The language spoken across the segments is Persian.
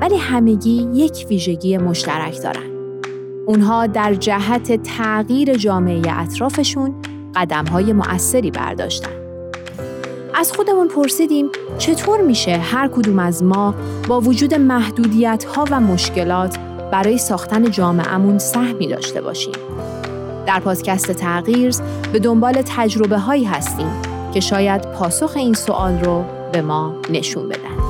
ولی همگی یک ویژگی مشترک دارند. اونها در جهت تغییر جامعه اطرافشون قدم های مؤثری برداشتن. از خودمون پرسیدیم چطور میشه هر کدوم از ما با وجود محدودیت ها و مشکلات برای ساختن جامعهمون سهمی داشته باشیم. در پادکست تغییر به دنبال تجربه هایی هستیم که شاید پاسخ این سوال رو به ما نشون بدن.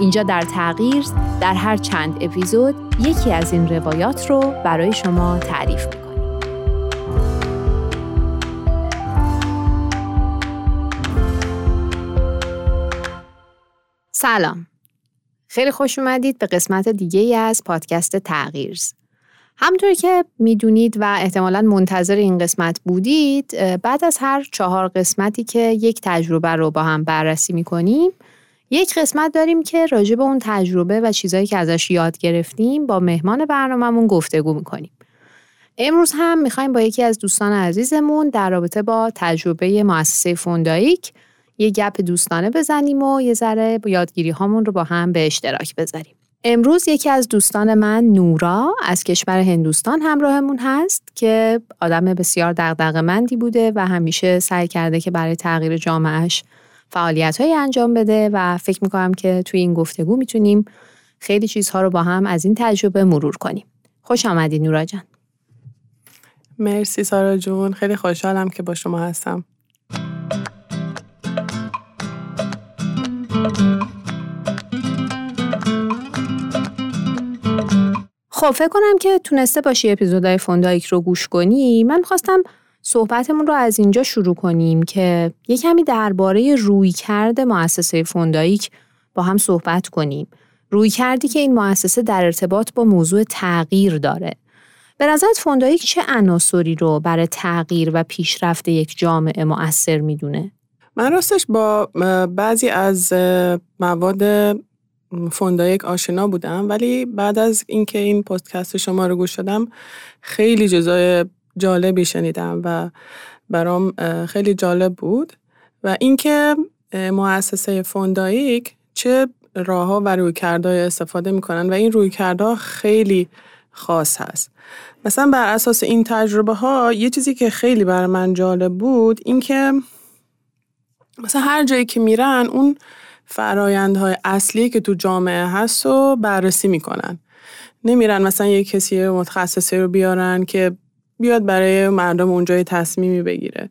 اینجا در تغییر در هر چند اپیزود یکی از این روایات رو برای شما تعریف می‌کنیم. سلام. خیلی خوش اومدید به قسمت دیگه ای از پادکست تغییر. همطور که می‌دونید و احتمالا منتظر این قسمت بودید بعد از هر چهار قسمتی که یک تجربه رو با هم بررسی می‌کنیم یک قسمت داریم که راجع به اون تجربه و چیزهایی که ازش یاد گرفتیم با مهمان برنامهمون گفتگو می‌کنیم. امروز هم می‌خوایم با یکی از دوستان عزیزمون در رابطه با تجربه مؤسسه فوندایک یه گپ دوستانه بزنیم و یه ذره یادگیری هامون رو با هم به اشتراک بذاریم. امروز یکی از دوستان من نورا از کشور هندوستان همراهمون هست که آدم بسیار دغدغه‌مندی بوده و همیشه سعی کرده که برای تغییر جامعهش فعالیت انجام بده و فکر می‌کنم که توی این گفتگو می‌تونیم خیلی چیزها رو با هم از این تجربه مرور کنیم. خوش آمدید نورا جان. مرسی سارا جون خیلی خوشحالم که با شما هستم. خب فکر کنم که تونسته باشی اپیزودهای فوندایک رو گوش کنی من خواستم صحبتمون رو از اینجا شروع کنیم که یه کمی درباره روی کرده مؤسسه فوندایک با هم صحبت کنیم روی کردی که این مؤسسه در ارتباط با موضوع تغییر داره به نظرت فوندائک چه عناصری رو برای تغییر و پیشرفت یک جامعه مؤثر می‌دونه؟ من راستش با بعضی از مواد فوندائک آشنا بودم ولی بعد از اینکه این پادکست شما رو گوش دادم خیلی چیزای جالبی شنیدم و برام خیلی جالب بود. و اینکه مؤسسه فوندائک چه راهها و رویکردهای استفاده می‌کنن و این رویکردها خیلی خاص هست. مثلا بر اساس این تجربه ها یه چیزی که خیلی بر من جالب بود اینکه مثلا هر جایی که میرن اون فرایندهای اصلی که تو جامعه هست رو بررسی می‌کنن. نمیرن مثلا یه کسی متخصصی رو بیارن که بیاد برای مردم اونجای تصمیمی بگیره.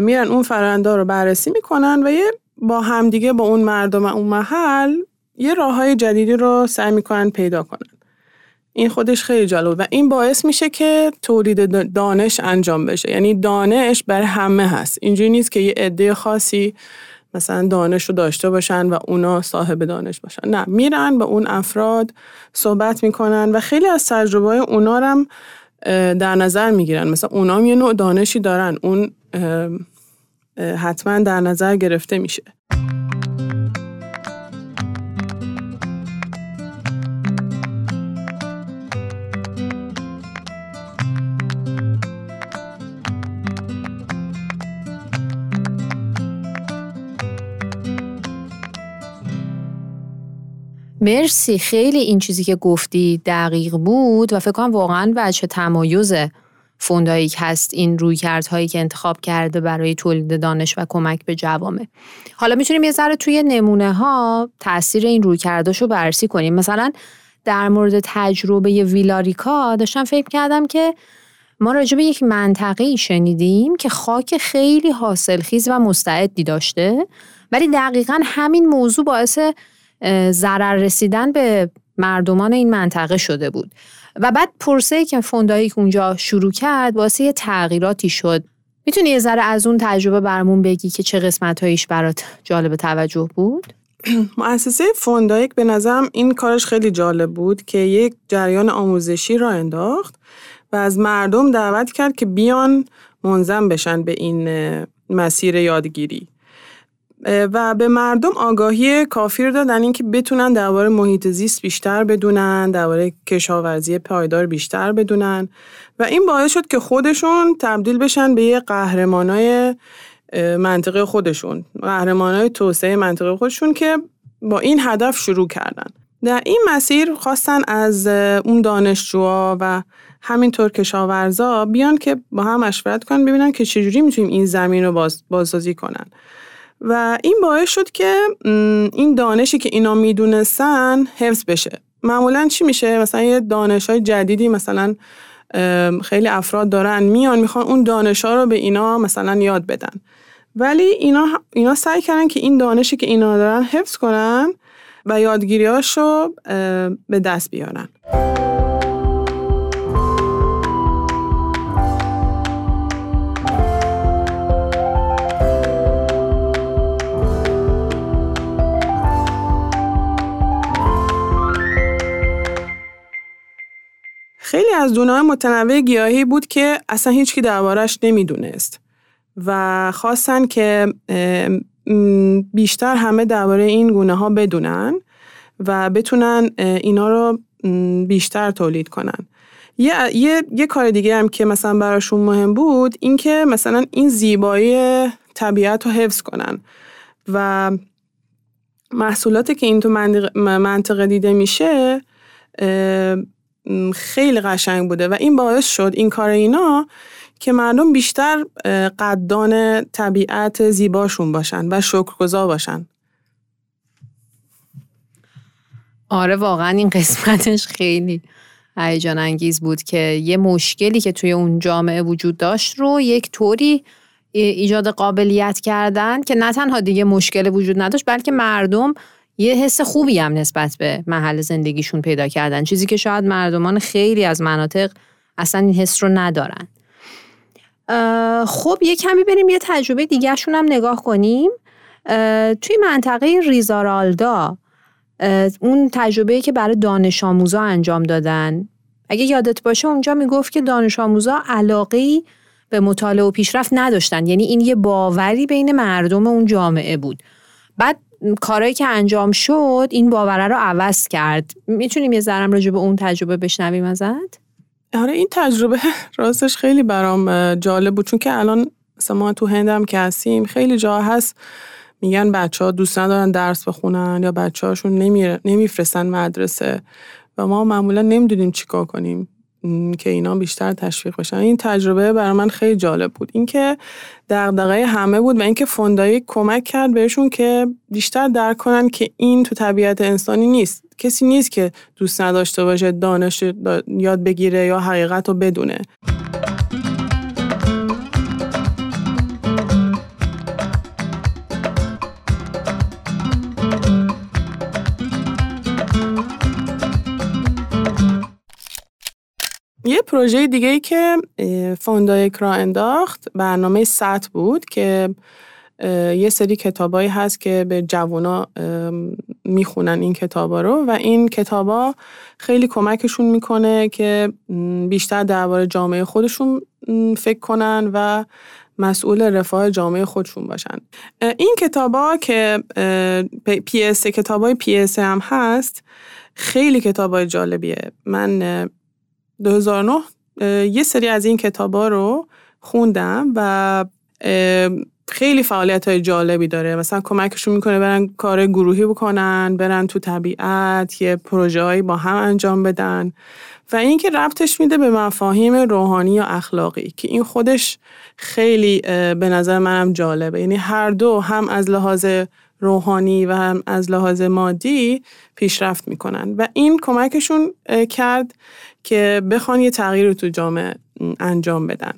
میرن اون فرآیندها رو بررسی می‌کنن و یه با همدیگه با اون مردم اون محل یه راه های جدیدی رو سعی می‌کنن پیدا کنن. این خودش خیلی جالب و این باعث میشه که تولید دانش انجام بشه. یعنی دانش برای همه هست. اینجوری نیست که یه عده خاصی مثلا دانش رو داشته باشن و اونا صاحب دانش باشن. نه میرن با اون افراد صحبت می‌کنن و خیلی از تجربه اونا هم در نظر می‌گیرن. مثلا اونا هم یه نوع دانشی دارن. اون حتما در نظر گرفته میشه. مرسی. خیلی این چیزی که گفتی دقیق بود و فکر کنم واقعا وجه تمایز فوندایک هست این رویکردهایی که انتخاب کرده برای تولید دانش و کمک به جوامع. حالا می‌تونیم یه ذره توی نمونه ها تاثیر این رویکرداشو بررسی کنیم. مثلا در مورد تجربه ویلاریکا داشتم فکر کردم که ما راجع به یک منطقه شنیدیم که خاک خیلی حاصلخیز و مستعدی داشته ولی دقیقا همین موضوع باعث ضرر رسیدن به مردمان این منطقه شده بود. و بعد پرسه که فوندایک اونجا شروع کرد واسه یه تغییراتی شد. می‌تونی یه ذره از اون تجربه برمون بگی که چه قسمت هایش برات جالب توجه بود؟ مؤسسه فوندایک به نظرم این کارش خیلی جالب بود که یک جریان آموزشی را انداخت و از مردم دعوت کرد که بیان منظم بشن به این مسیر یادگیری. و به مردم آگاهی کافی رو دادن اینکه بتونن درباره محیط زیست بیشتر بدونن درباره کشاورزی پایدار بیشتر بدونن. و این باعث شد که خودشون تبدیل بشن به یه قهرمانای منطقه خودشون. قهرمانای توسعه منطقه خودشون که با این هدف شروع کردن. در این مسیر خواستن از اون دانشجوها و همینطور کشاورزا بیان که با هم مشورت کنن ببینن که چجوری می‌تونیم این زمین رو باز، بازسازی کنن. و این باعث شد که این دانشی که اینا می‌دونستن حفظ بشه. معمولا چی میشه؟ مثلا یه دانش های جدیدی مثلا خیلی افراد دارن میان می‌خوان اون دانش ها رو به اینا مثلا یاد بدن. ولی اینا, اینا سعی کردن که این دانشی که اینا دارن حفظ کنن و یادگیریاش رو به دست بیارن. خیلی از دونه متنوع گیاهی بود که اصلا هیچکی دربارش نمی‌دونست و خواستن که بیشتر همه درباره این گونه ها بدونن و بتونن اینا رو بیشتر تولید کنن. یه, یه،, یه کار دیگه هم که مثلا براشون مهم بود این که مثلا این زیبایی طبیعت رو حفظ کنن و محصولاتی که این تو منطقه دیده میشه خیلی قشنگ بوده و این باعث شد این کار اینا که مردم بیشتر قدان طبیعت زیباشون باشن و شکرگزار باشن. آره واقعا این قسمتش خیلی هیجان انگیز بود که یه مشکلی که توی اون جامعه وجود داشت رو یک طوری ایجاد قابلیت کردن که نه تنها دیگه مشکل وجود نداشت بلکه مردم یه حس خوبی هم نسبت به محل زندگیشون پیدا کردن. چیزی که شاید مردمان خیلی از مناطق اصلا این حس رو ندارن. خب یه کمی بریم یه تجربه دیگرشون هم نگاه کنیم. توی منطقه ریزارالدا اون تجربه که برای دانش آموزا انجام دادن. اگه یادت باشه اونجا می‌گفت که دانش آموزا علاقه به مطالعه و پیشرفت نداشتن. یعنی این یه باوری بین مردم اون جامعه بود. بعد کارهایی که انجام شد این باوره رو عوض کرد. می‌تونیم یه ذرم راجع به اون تجربه بشنویم ازت؟ آره این تجربه راستش خیلی برام جالب بود. چون که الان مثلا ما تو هندم که هستیم خیلی جا هست میگن بچه ها دوست ندارن درس بخونن یا بچه هاشون نمیفرستن مدرسه. و ما معمولا نمی‌دونیم چیکار کنیم. که اینا بیشتر تشویق بشن. این تجربه برای من خیلی جالب بود. اینکه دغدغه همه بود و اینکه فوندایی کمک کرد بهشون که بیشتر درک کنن که این تو طبیعت انسانی نیست. کسی نیست که دوست نداشته باشه دانش یاد بگیره یا حقیقت رو بدونه. یه پروژه دیگه ای که فوندائک راه انداخت برنامه سطح بود که یه سری کتابایی هست که به جوانا می‌خونن این کتابا رو و این کتابا خیلی کمکشون می‌کنه که بیشتر درباره جامعه خودشون فکر کنن و مسئول رفاه جامعه خودشون باشن. این کتابا که PSA کتابای PSA هم هست خیلی کتابای جالبیه. من 2009 یه سری از این کتابا رو خوندم و خیلی فعالیت های جالبی داره. مثلا کمکشون می‌کنه برن کار گروهی بکنن برن تو طبیعت یه پروژه با هم انجام بدن. و اینکه ربطش میده به مفاهیم روحانی یا اخلاقی که این خودش خیلی به نظر منم جالبه. یعنی هر دو هم از لحاظ روحانی و هم از لحاظ مادی پیشرفت می‌کنن. و این کمکشون کرد که بخوان یه تغییر رو تو جامعه انجام بدن.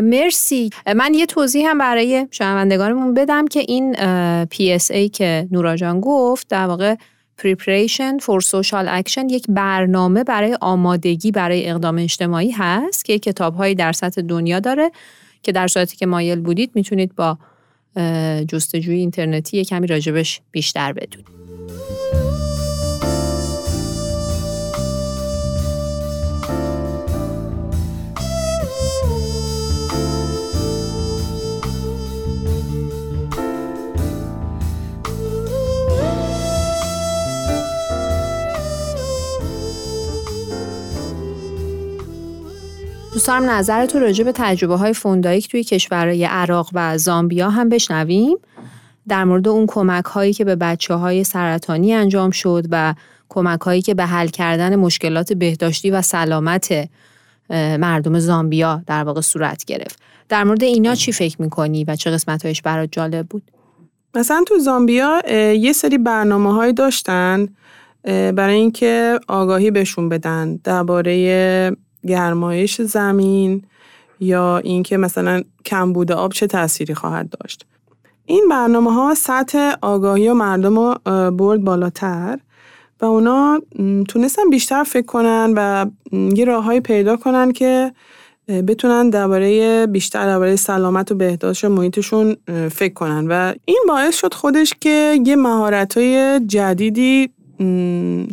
مرسی. من یه توضیح هم برای شنوندگانمون بدم که این PSA که نورا جان گفت در واقع Preparation for Social Action یک برنامه برای آمادگی برای اقدام اجتماعی هست که کتاب در سطح دنیا داره که در صورتی که مایل بودید می‌تونید با جستجوی اینترنتی کمی راجبش بیشتر بدونیم. دوست دارم نظر تو راجع به تجربه های فوندایک توی کشورهای عراق و زامبیا هم بشنویم در مورد اون کمک هایی که به بچه های سرطانی انجام شد و کمک هایی که به حل کردن مشکلات بهداشتی و سلامت مردم زامبیا در واقع صورت گرفت در مورد اینا چی فکر می‌کنی و چه قسمت هایش برات جالب بود؟ مثلا تو زامبیا یه سری برنامه های داشتن برای اینکه آگاهی بهشون بدن درباره گرمایش زمین یا اینکه مثلا کمبود آب چه تأثیری خواهد داشت. این برنامه ها سطح آگاهی و مردم رو برد بالاتر و اونا تونستن بیشتر فکر کنن و یه راههایی پیدا کنن که بتونن درباره بیشتر درباره سلامت و بهداشت محیطشون فکر کنن. و این باعث شد خودش که یه مهارت های جدیدی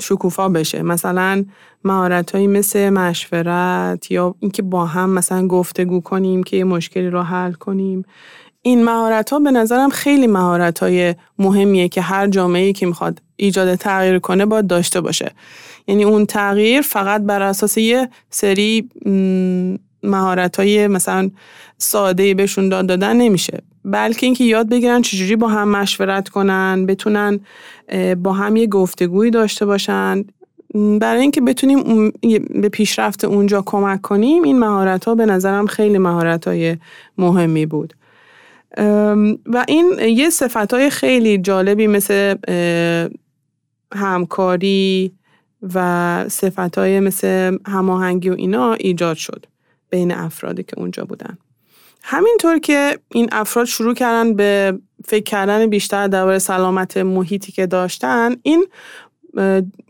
شکوفا بشه. مثلا مهارت هایی مثل مشورت یا اینکه با هم مثلا گفتگو کنیم که یه مشکلی رو حل کنیم. این مهارت ها به نظرم خیلی مهارت های مهمیه که هر جامعه که می‌خواد ایجاد تغییر کنه باید داشته باشه. یعنی اون تغییر فقط بر اساس یه سری مهارت های مثلا ساده بهشون داد دادن نمیشه. بلکه اینکه یاد بگیرن چجوری با هم مشورت کنن بتونن با هم یه گفتگویی داشته باشن. برای اینکه بتونیم به پیشرفت اونجا کمک کنیم این مهارت ها به نظرم خیلی مهارت های مهمی بود. و این یه صفت های خیلی جالبی مثل همکاری و صفت های مثل هماهنگی و اینا ایجاد شد. بین افرادی که اونجا بودن. همینطور که این افراد شروع کردن به فکر کردن بیشتر درباره سلامت محیطی که داشتن این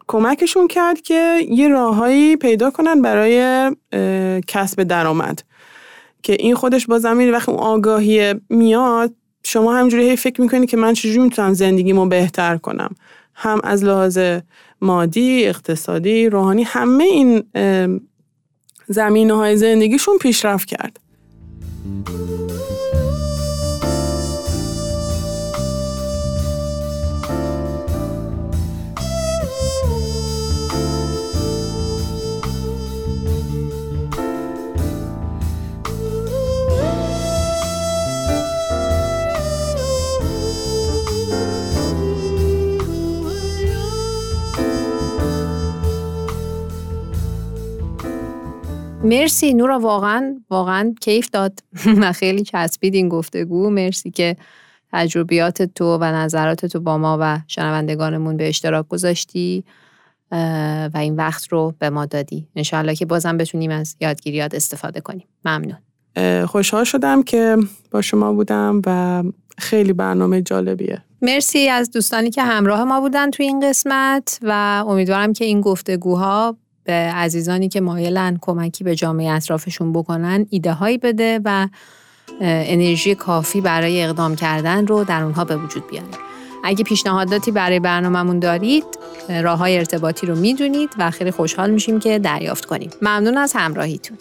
کمکشون کرد که یه راههایی پیدا کنن برای کسب درآمد. که این خودش با زمین وقتی اون آگاهی میاد شما همجوری هی فکر می‌کنی که من چجوری می‌تونم زندگیمو بهتر کنم؟ هم از لحاظ مادی، اقتصادی، روحانی همه این زمینه های زندگیشون پیشرفت کرد. مرسی نورا واقعا واقعا کیف داد و خیلی چسبید این گفتگو. مرسی که تجربیات تو و نظرات تو با ما و شنوندگانمون به اشتراک گذاشتی و این وقت رو به ما دادی. انشاءالله که بازم بتونیم از یادگیریات استفاده کنیم. ممنون. خوشحال شدم که با شما بودم و خیلی برنامه جالبیه. مرسی از دوستانی که همراه ما بودن تو این قسمت و امیدوارم که این گفتگوها به عزیزانی که مایلن کمکی به جامعه اطرافشون بکنن ایده هایی بده و انرژی کافی برای اقدام کردن رو در اونها به وجود بیاره. اگه پیشنهاداتی برای برنامهمون دارید راه های ارتباطی رو می‌دونید و خیلی خوشحال میشیم که دریافت کنیم. ممنون از همراهیتون.